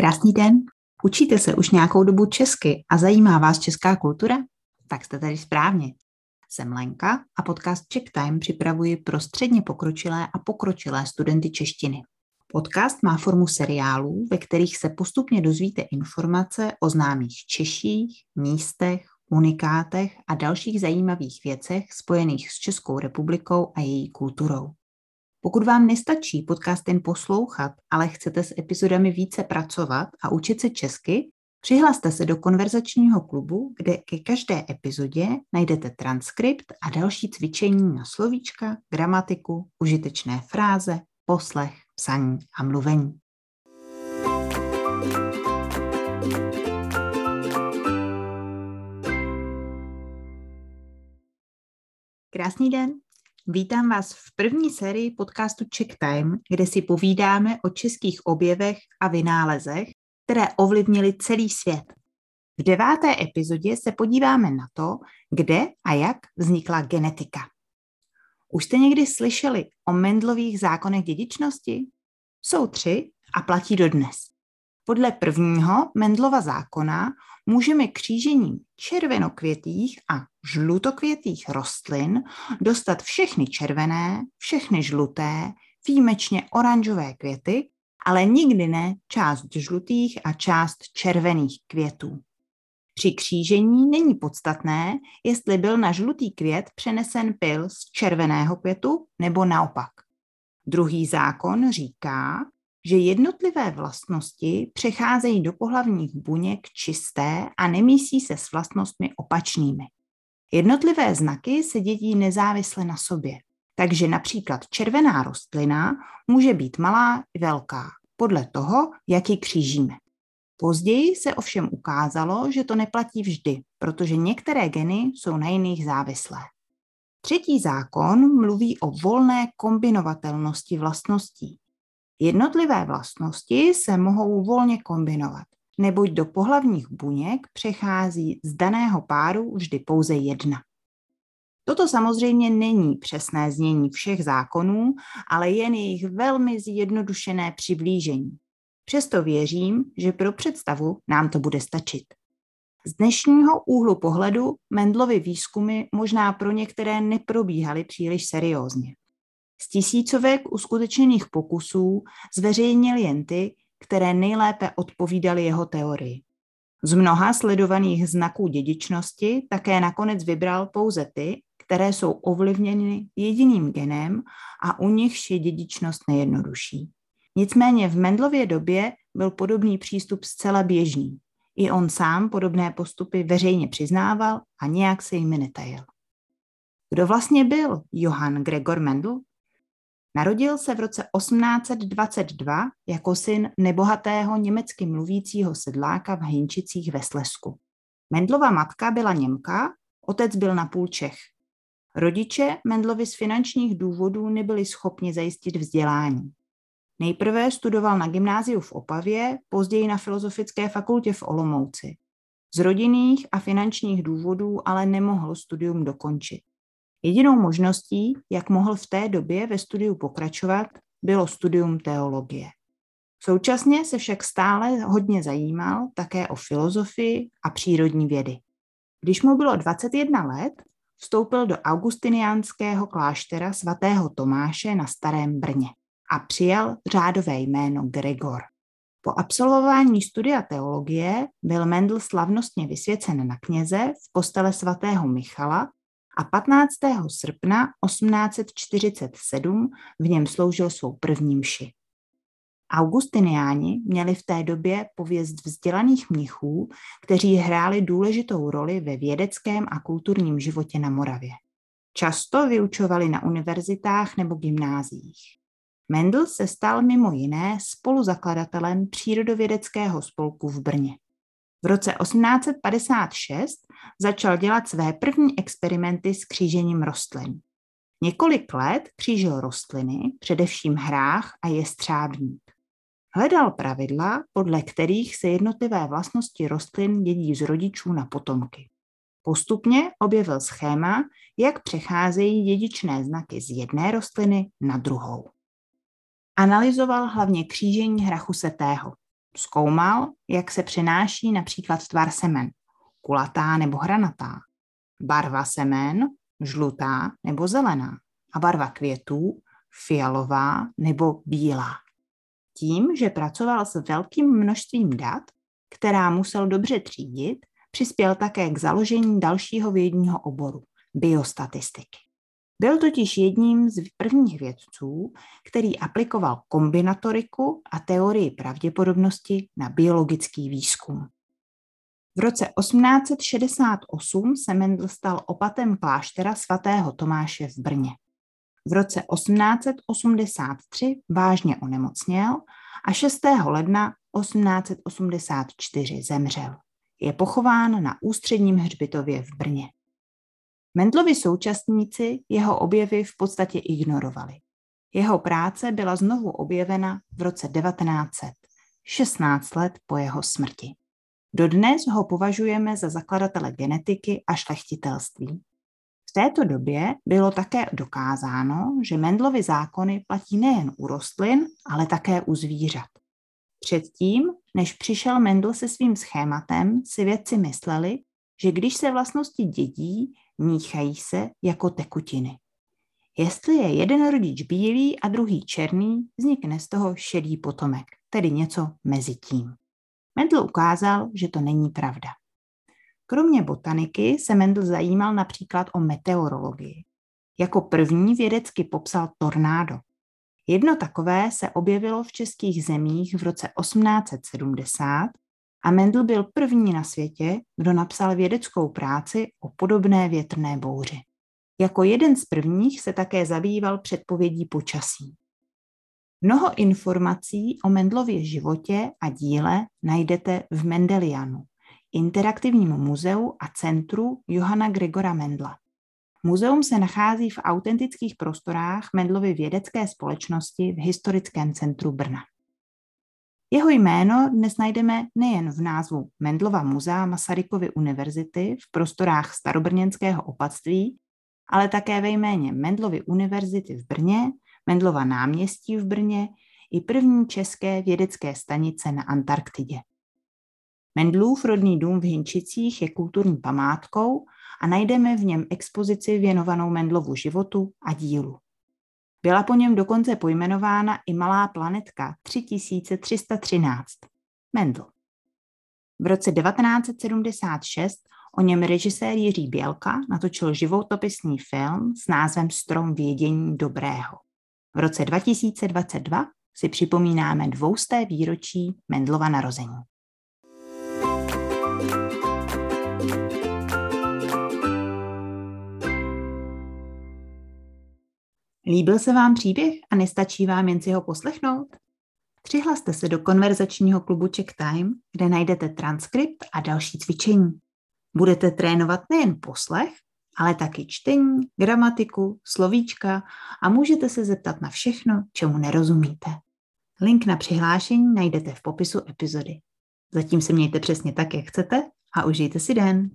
Krásný den. Učíte se už nějakou dobu česky a zajímá vás česká kultura? Tak jste tady správně. Jsem Lenka a podcast Czech Time připravuji pro středně pokročilé a pokročilé studenty češtiny. Podcast má formu seriálů, ve kterých se postupně dozvíte informace o známých Češích, místech, unikátech a dalších zajímavých věcech spojených s Českou republikou a její kulturou. Pokud vám nestačí podcast jen poslouchat, ale chcete s epizodami více pracovat a učit se česky, přihlaste se do konverzačního klubu, kde ke každé epizodě najdete transkript a další cvičení na slovíčka, gramatiku, užitečné fráze, poslech, psaní a mluvení. Krásný den, Vítám vás v první sérii podcastu Check Time, kde si povídáme o českých objevech a vynálezech, které ovlivnily celý svět. V deváté epizodě se podíváme na to, kde a jak vznikla genetika. Už jste někdy slyšeli o Mendlových zákonech dědičnosti? Jsou tři a platí dodnes. Podle prvního Mendlova zákona můžeme křížením červenokvětých a žlutokvětých rostlin dostat všechny červené, všechny žluté, výjimečně oranžové květy, ale nikdy ne část žlutých a část červených květů. Při křížení není podstatné, jestli byl na žlutý květ přenesen pil z červeného květu nebo naopak. Druhý zákon říká, že jednotlivé vlastnosti přecházejí do pohlavních buněk čisté a nemísí se s vlastnostmi opačnými. Jednotlivé znaky se dědí nezávisle na sobě. Takže například červená rostlina může být malá i velká, podle toho, jak ji křížíme. Později se ovšem ukázalo, že to neplatí vždy, protože některé geny jsou na jiných závislé. Třetí zákon mluví o volné kombinovatelnosti vlastností. Jednotlivé vlastnosti se mohou volně kombinovat, neboť do pohlavních buněk přechází z daného páru vždy pouze jedna. Toto samozřejmě není přesné znění všech zákonů, ale jen jejich velmi zjednodušené přiblížení. Přesto věřím, že pro představu nám to bude stačit. Z dnešního úhlu pohledu Mendlovy výzkumy možná pro některé neprobíhaly příliš seriózně. Z tisícovek uskutečněných pokusů zveřejnil jen ty, které nejlépe odpovídaly jeho teorii. Z mnoha sledovaných znaků dědičnosti také nakonec vybral pouze ty, které jsou ovlivněny jediným genem a u nichž je dědičnost nejjednodušší. Nicméně v Mendlově době byl podobný přístup zcela běžný. I on sám podobné postupy veřejně přiznával a nějak se jimi netajil. Kdo vlastně byl Johann Gregor Mendel? Narodil se v roce 1822 jako syn nebohatého německy mluvícího sedláka v Hinčicích ve Slesku. Mendlova matka byla Němka, otec byl na půl Čech. Rodiče Mendlovi z finančních důvodů nebyli schopni zajistit vzdělání. Nejprve studoval na gymnáziu v Opavě, později na Filozofické fakultě v Olomouci. Z rodinných a finančních důvodů ale nemohl studium dokončit. Jedinou možností, jak mohl v té době ve studiu pokračovat, bylo studium teologie. Současně se však stále hodně zajímal také o filozofii a přírodní vědy. Když mu bylo 21 let, vstoupil do augustiniánského kláštera svatého Tomáše na Starém Brně a přijal řádové jméno Gregor. Po absolvování studia teologie byl Mendel slavnostně vysvěcen na kněze v kostele svatého Michala a 15. srpna 1847 v něm sloužil svou první mši. Augustiniáni měli v té době pověst vzdělaných mnichů, kteří hráli důležitou roli ve vědeckém a kulturním životě na Moravě. Často vyučovali na univerzitách nebo gymnáziích. Mendel se stal mimo jiné spoluzakladatelem přírodovědeckého spolku v Brně. V roce 1856 začal dělat své první experimenty s křížením rostlin. Několik let křížil rostliny, především hrách a jestřábník. Hledal pravidla, podle kterých se jednotlivé vlastnosti rostlin dědí z rodičů na potomky. Postupně objevil schéma, jak přecházejí dědičné znaky z jedné rostliny na druhou. Analyzoval hlavně křížení hrachu setého. Zkoumal, jak se přenáší například tvar semen, kulatá nebo hranatá, barva semen, žlutá nebo zelená a barva květů, fialová nebo bílá. Tím, že pracoval s velkým množstvím dat, která musel dobře třídit, přispěl také k založení dalšího vědního oboru – biostatistiky. Byl totiž jedním z prvních vědců, který aplikoval kombinatoriku a teorii pravděpodobnosti na biologický výzkum. V roce 1868 se Mendel stal opatem kláštera svatého Tomáše v Brně. V roce 1883 vážně onemocněl a 6. ledna 1884 zemřel. Je pochován na ústředním hřbitově v Brně. Mendlovi současníci jeho objevy v podstatě ignorovali. Jeho práce byla znovu objevena v roce 1900, 16 let po jeho smrti. Dodnes ho považujeme za zakladatele genetiky a šlechtitelství. V této době bylo také dokázáno, že Mendlovy zákony platí nejen u rostlin, ale také u zvířat. Předtím, než přišel Mendl se svým schématem, si vědci mysleli, že když se vlastnosti dědí, míchají se jako tekutiny. Jestli je jeden rodič bílý a druhý černý, vznikne z toho šedý potomek, tedy něco mezi tím. Mendel ukázal, že to není pravda. Kromě botaniky se Mendel zajímal například o meteorologii. Jako první vědecky popsal tornádo. Jedno takové se objevilo v českých zemích v roce 1870 a Mendel byl první na světě, kdo napsal vědeckou práci o podobné větrné bouři. Jako jeden z prvních se také zabýval předpovědí počasí. Mnoho informací o Mendlově životě a díle najdete v Mendelianu, interaktivním muzeu a centru Johana Gregora Mendla. Muzeum se nachází v autentických prostorách Mendlovy vědecké společnosti v historickém centru Brna. Jeho jméno dnes najdeme nejen v názvu Mendlova muzea Masarykovy univerzity v prostorách starobrněnského opatství, ale také ve jméně Mendlovy univerzity v Brně, Mendlova náměstí v Brně i první české vědecké stanice na Antarktidě. Mendlův rodný dům v Hinčicích je kulturní památkou a najdeme v něm expozici věnovanou Mendlovu životu a dílu. Byla po něm dokonce pojmenována i malá planetka 3313. Mendl. V roce 1976 o něm režisér Jiří Bělka natočil životopisný film s názvem Strom vědění dobrého. V roce 2022 si připomínáme dvousté výročí Mendlova narození. Líbil se vám příběh a nestačí vám jen si ho poslechnout? Přihlaste se do konverzačního klubu Check Time, kde najdete transkript a další cvičení. Budete trénovat nejen poslech, ale taky čtení, gramatiku, slovíčka a můžete se zeptat na všechno, čemu nerozumíte. Link na přihlášení najdete v popisu epizody. Zatím se mějte přesně tak, jak chcete a užijte si den.